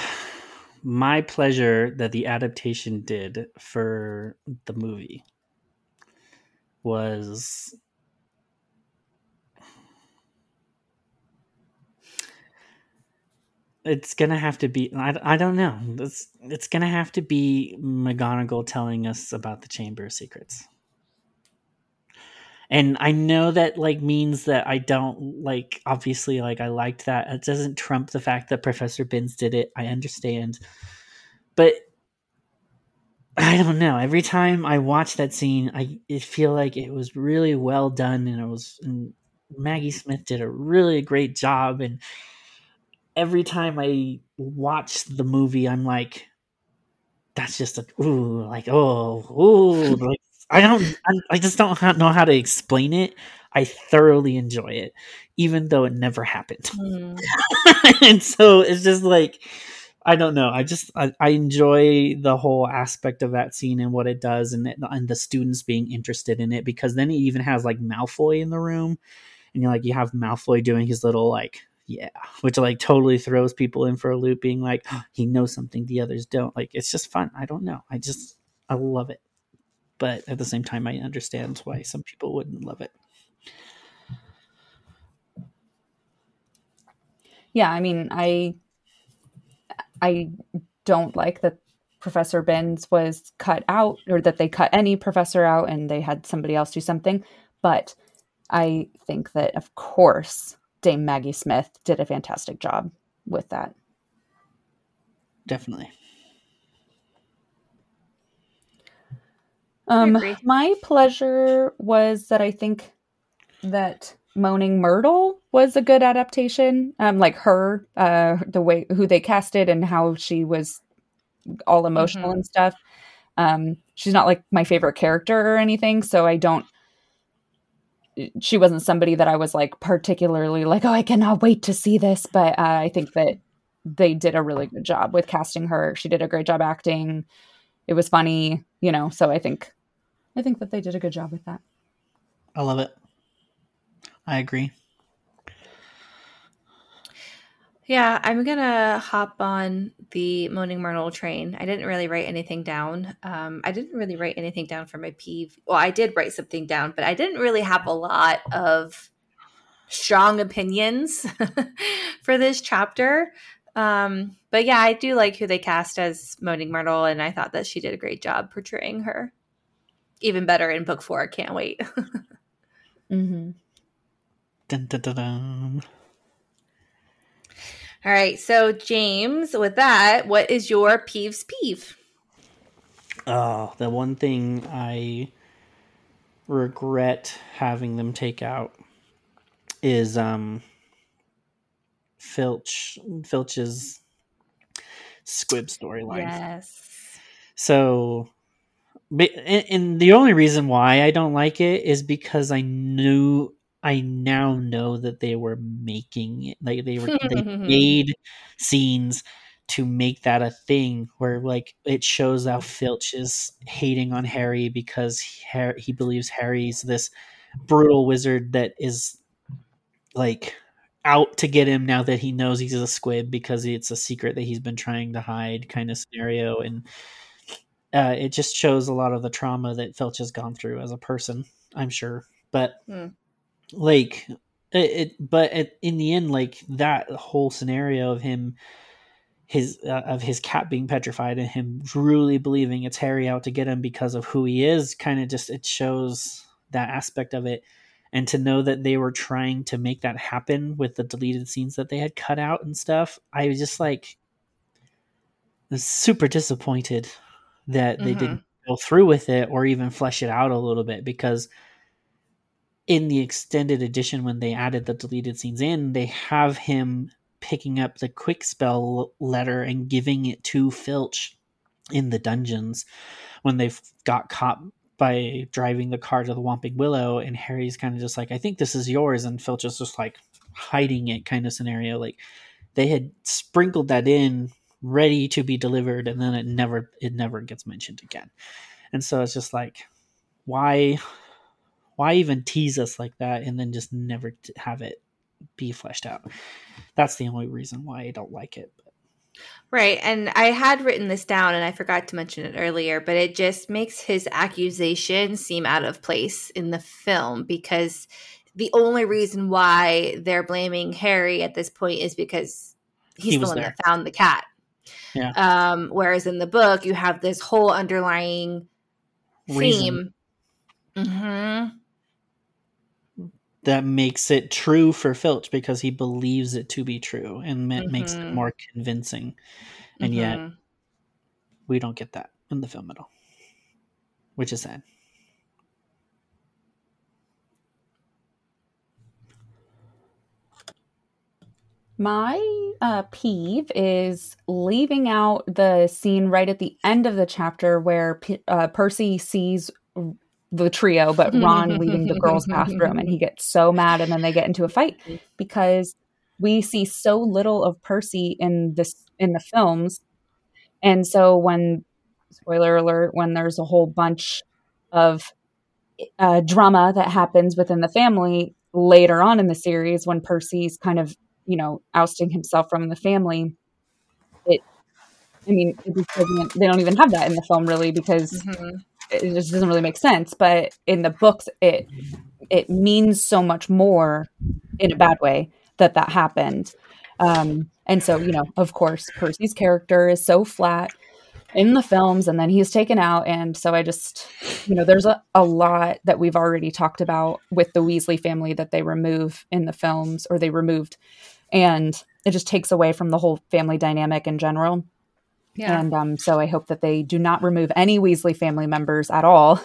my pleasure that the adaptation did for the movie was it's gonna have to be I, I don't know it's, it's gonna have to be McGonagall telling us about the Chamber of Secrets and I know that like means that I don't like obviously like I liked that it doesn't trump the fact that Professor Binns did it I understand but I don't know. Every time I watch that scene, I it feel like it was really well done, and it was and Maggie Smith did a really great job. And every time I watch the movie, I'm like, that's just a ooh, like oh, ooh, like I don't, I, I just don't know how to explain it. I thoroughly enjoy it, even though it never happened. Mm. and so it's just like I don't know. I just I, I, enjoy the whole aspect of that scene and what it does, and it, and the students being interested in it because then he even has like Malfoy in the room, and you're like you have Malfoy doing his little like yeah, which like totally throws people in for a loop, being like oh, he knows something the others don't. Like it's just fun. I don't know. I just I love it, but at the same time, I understand why some people wouldn't love it. Yeah, I mean, I I don't like that Professor Binns was cut out or that they cut any professor out and they had somebody else do something. But I think that, of course, Dame Maggie Smith did a fantastic job with that. Definitely. Um, my pleasure was that I think that Moaning Myrtle was a good adaptation. Um, like her, uh, the way who they casted and how she was all emotional mm-hmm. and stuff. Um, she's not like my favorite character or anything, so I don't. She wasn't somebody that I was like particularly like, oh, I cannot wait to see this. But uh, I think that they did a really good job with casting her. She did a great job acting. It was funny, you know. So I think, I think that they did a good job with that. I love it. I agree. Yeah, I'm gonna hop on the Moaning Myrtle train. I didn't really write anything down. Um, I didn't really write anything down for my peeve. Well, I did write something down, but I didn't really have a lot of strong opinions for this chapter. Um, but yeah, I do like who they cast as Moaning Myrtle, and I thought that she did a great job portraying her. Even better in book four. Can't wait. mm-hmm. Dun, dun, dun, All right. So, James, with that, what is your peeves peeve? Oh, the one thing I regret having them take out is um Filch Filch's squib storyline. Yes. So and the only reason why I don't like it is because I knew I now know that they were making it like they were they made scenes to make that a thing where like it shows how Filch is hating on Harry because he, he believes Harry's this brutal wizard that is like out to get him now that he knows he's a squib because it's a secret that he's been trying to hide kind of scenario. And uh, it just shows a lot of the trauma that Filch has gone through as a person I'm sure. But mm like it, it but at, in the end like that whole scenario of him his uh, of his cat being petrified and him truly believing it's harry out to get him because of who he is kind of just it shows that aspect of it. And to know that they were trying to make that happen with the deleted scenes that they had cut out and stuff i was just like was super disappointed that they mm-hmm. didn't go through with it or even flesh it out a little bit because in the extended edition when they added the deleted scenes in they have him picking up the Kwikspell letter and giving it to filch in the dungeons when they've got caught by driving the car to the Whomping Willow, and Harry's kind of just like, "I think this is yours," and Filch is just like hiding it, kind of scenario. Like they had sprinkled that in, ready to be delivered, and then it never, it never gets mentioned again. And so it's just like, why, why even tease us like that and then just never have it be fleshed out? That's the only reason why I don't like it. Right. And I had written this down and I forgot to mention it earlier, but it just makes his accusation seem out of place in the film because the only reason why they're blaming Harry at this point is because he's he the one there. that found the cat. Yeah. Um, whereas in the book, you have this whole underlying Reason. theme. Mm-hmm that makes it true for Filch because he believes it to be true and mm-hmm. makes it more convincing. And mm-hmm. yet we don't get that in the film at all. which is sad. My uh, peeve is leaving out the scene right at the end of the chapter where P- uh, Percy sees the trio, but Ron leaving the girls' bathroom, and he gets so mad, and then they get into a fight because we see so little of Percy in this in the films, and so when spoiler alert, when there's a whole bunch of uh, drama that happens within the family later on in the series, when Percy's kind of you know, ousting himself from the family. It, I mean, they don't even have that in the film really because mm-hmm. it just doesn't really make sense. But in the books, it it means so much more in a bad way that that happened. Um, and so, you know, of course, Percy's character is so flat in the films and then he's taken out. And so I just, you know, there's a, a lot that we've already talked about with the Weasley family that they remove in the films or they removed and it just takes away from the whole family dynamic in general. Yeah. And um, so I hope that they do not remove any Weasley family members at all.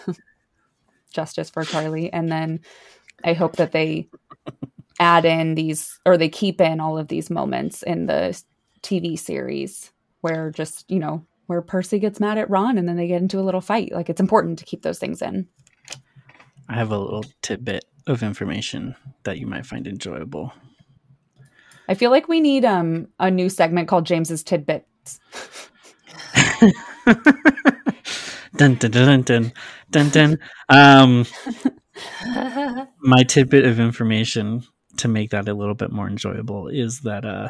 Justice for Charlie. And then I hope that they add in these or they keep in all of these moments in the TV series where just, you know, where Percy gets mad at Ron and then they get into a little fight. Like it's important to keep those things in. I have a little tidbit of information that you might find enjoyable. I feel like we need um a new segment called James's tidbits. dun, dun, dun, dun, dun, dun. Um, my tidbit of information to make that a little bit more enjoyable is that uh,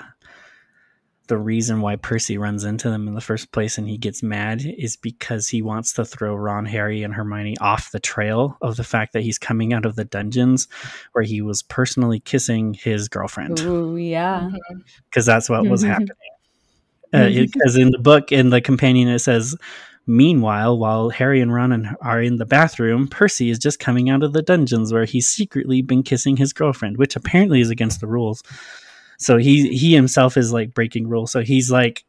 the reason why Percy runs into them in the first place and he gets mad is because he wants to throw Ron, Harry, and Hermione off the trail of the fact that he's coming out of the dungeons where he was personally kissing his girlfriend. Ooh, yeah. Mm-hmm. Because that's what was mm-hmm. happening. Because uh, mm-hmm. in the book, in the companion, it says, Meanwhile, while Harry and Ron are in the bathroom, Percy is just coming out of the dungeons where he's secretly been kissing his girlfriend, which apparently is against the rules. So he he himself is like breaking rules. So he's like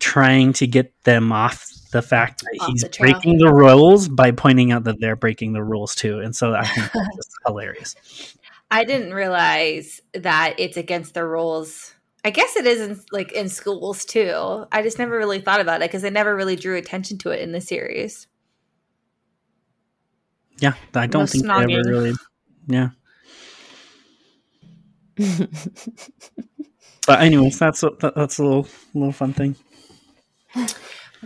trying to get them off the fact that off he's the breaking the rules by pointing out that they're breaking the rules too. And so I think that's hilarious. I didn't realize that it's against the rules. I guess it is in like in schools too. I just never really thought about it because they never really drew attention to it in the series. Yeah, I don't think snogging. they ever really. Yeah. But anyways, that's a, that's a little little fun thing.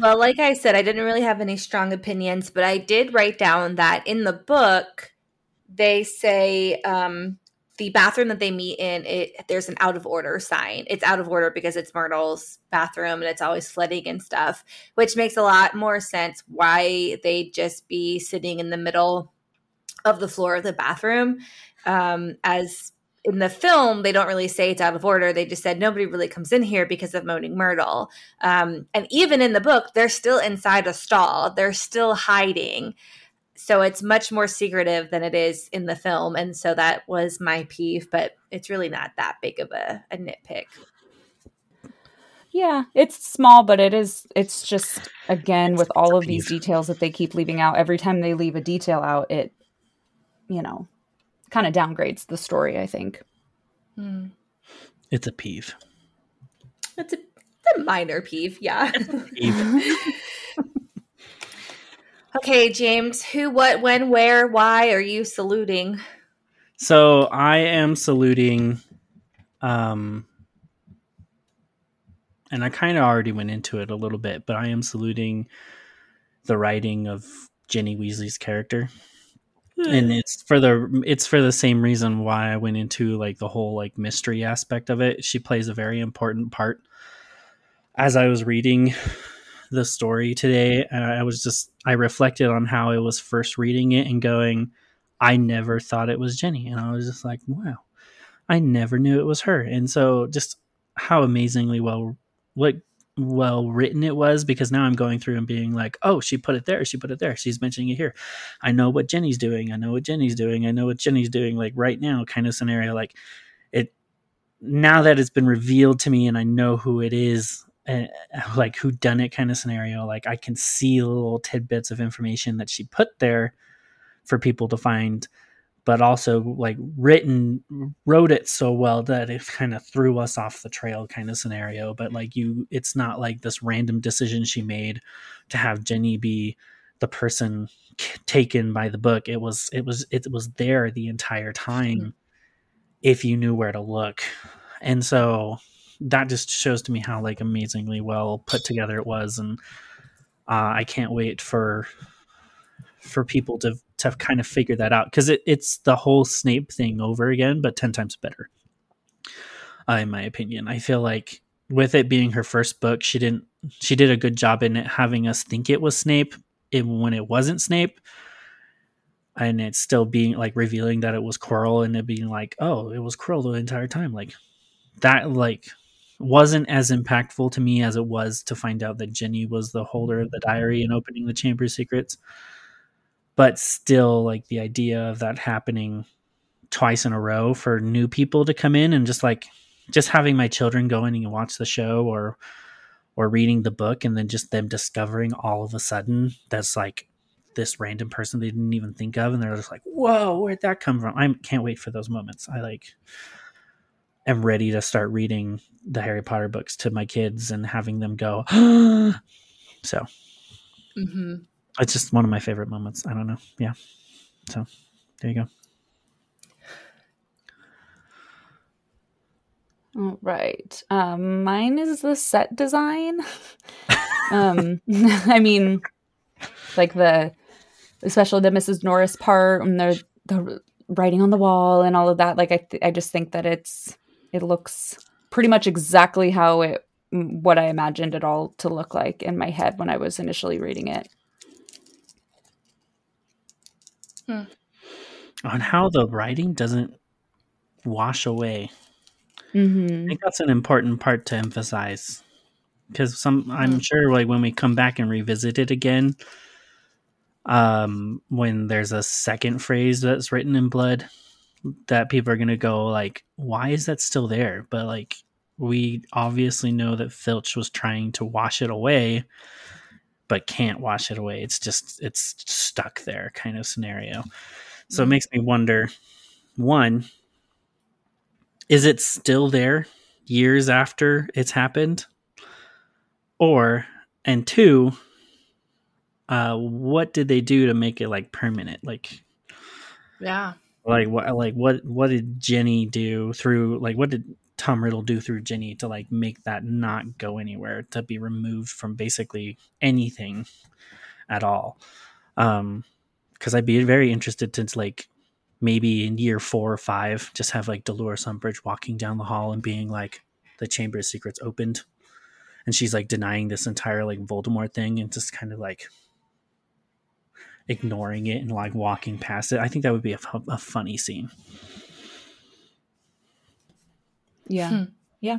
Well, like I said, I didn't really have any strong opinions, but I did write down that in the book they say um, the bathroom that they meet in it there's an out of order sign. It's out of order because it's Myrtle's bathroom and it's always flooding and stuff, which makes a lot more sense why they'd just be sitting in the middle of the floor of the bathroom um, as in the film, they don't really say it's out of order. They just said nobody really comes in here because of Moaning Myrtle. Um, and even in the book, they're still inside a stall. They're still hiding. So it's much more secretive than it is in the film. And so that was my peeve, but it's really not that big of a, a nitpick. Yeah, it's small, but it is. It's just again with all of these details that they keep leaving out. Every time they leave a detail out, it, you know, kind of downgrades the story, I think. Hmm. It's a peeve. It's a, a minor peeve, yeah. Peeve. okay, James, who, what, when, where, why are you saluting? So I am saluting um and I kind of already went into it a little bit, but I am saluting the writing of Ginny Weasley's character and it's for the it's for the same reason why I went into like the whole like mystery aspect of it. She plays a very important part. As I was reading the story today, I was just I reflected on how I was first reading it and going, I never thought it was Ginny, and I was just like, wow, I never knew it was her, and so just how amazingly well what well written it was because now I'm going through and being like, oh, she put it there, she put it there, she's mentioning it here. I know what Ginny's doing, I know what Ginny's doing, I know what Ginny's doing, like right now, kind of scenario. Like it now that it's been revealed to me and I know who it is, uh, like who done it kind of scenario like i can see little tidbits of information that she put there for people to find but also like written wrote it so well that it kind of threw us off the trail kind of scenario but like you it's not like this random decision she made to have Ginny be the person taken by the book. It was it was it was there the entire time if you knew where to look. And so that just shows to me how like amazingly well put together it was and uh, i can't wait for for people to to kind of figure that out because it, it's the whole snape thing over again but 10 times better uh, in my opinion i feel like with it being her first book she didn't she did a good job in it having us think it was snape it, when it wasn't snape and it's still being like revealing that it was Quirrell and it being like, oh, it was Quirrell the entire time. Like that, like wasn't as impactful to me as it was to find out that Ginny was the holder of the diary and opening the chamber secrets. But still, like the idea of that happening twice in a row for new people to come in and just like just having my children go in and watch the show or or reading the book and then just them discovering all of a sudden that's like this random person they didn't even think of and they're just like whoa where'd that come from i can't wait for those moments i like am ready to start reading the harry potter books to my kids and having them go so Mm-hmm. It's just one of my favorite moments i don't know yeah so there you go All right. Um, mine is the set design. um, I mean, like the especially the Mrs. Norris part and the the writing on the wall and all of that. Like I th- I just think that it's it looks pretty much exactly how it what I imagined it all to look like in my head when I was initially reading it. On how the writing doesn't wash away I Mm-hmm. think that's an important part to emphasize because some I'm sure like when we come back and revisit it again, um, when there's a second phrase that's written in blood, that people are gonna go like, why is that still there? But like we obviously know that Filch was trying to wash it away, but can't wash it away. It's just it's stuck there kind of scenario. So it makes me wonder, one, is it still there years after it's happened or and two uh what did they do to make it like permanent like Yeah. like what like what what did Ginny do through like what did tom riddle do through Ginny to like make that not go anywhere to be removed from basically anything at all. Um because i'd be very interested to like maybe in year four or five just have like dolores umbridge walking down the hall and being like the chamber of secrets opened. And she's like denying this entire like voldemort thing and just kind of like ignoring it and like walking past it. I think that would be a, a funny scene Yeah. Hmm. Yeah.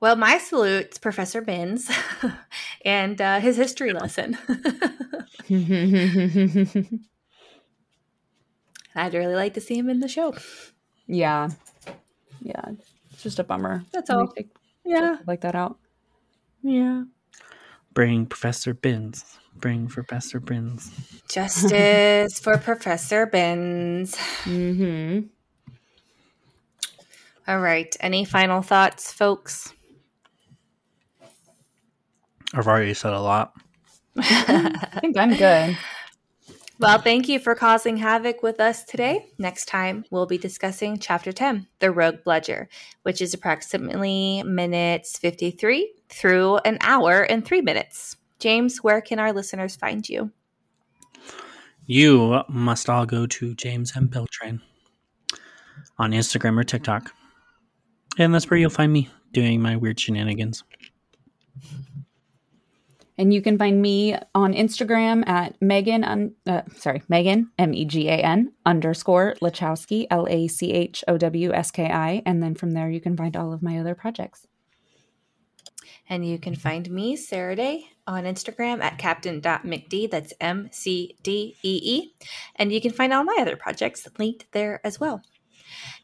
Well, my salutes Professor Binns and uh, his history lesson. I'd really like to see him in the show. yeah. Yeah. It's just a bummer. That's when they all. take Yeah. like that out. Yeah. Bring professor Binns bring professor Binns Justice for Professor Binns. Mm-hmm. All right. Any final thoughts, folks? i've already said a lot I think I'm good. Well, thank you for causing havoc with us today. Next time, we'll be discussing Chapter 10, The Rogue Bludger, which is approximately minutes 53 through an hour and three minutes. James, where can our listeners find you? you must all go to james m beltran on instagram or tiktok and that's where you'll find me doing my weird shenanigans And you can find me on Instagram at Megan, un, uh, sorry, Megan, M E G A N underscore Lachowski, L A C H O W S K I. And then from there, you can find all of my other projects. And you can find me, Sarah-Daye, on Instagram at captain.mcdee. That's M C D E E. And you can find all my other projects linked there as well.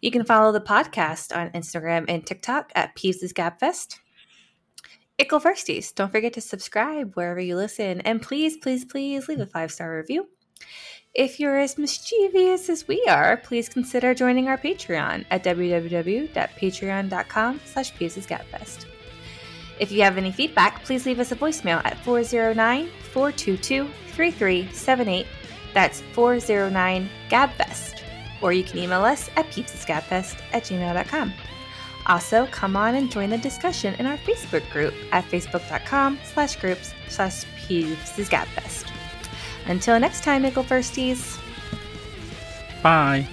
You can follow the podcast on Instagram and TikTok at Peeves' Gabfest. Ickle Firsties, don't forget to subscribe wherever you listen, and please, please, please leave a five star review. If you're as mischievous as we are, please consider joining our Patreon at www.patreon.com slash Gabfest. If you have any feedback, please leave us a voicemail at 409-422-3378. That's 409-GABFest. Or you can email us at peevesgabfest at gmail.com. Also, come on and join the discussion in our Facebook group at facebook.com slash groups slash peevesgabfest. Until next time, Ickle Firsties. Bye.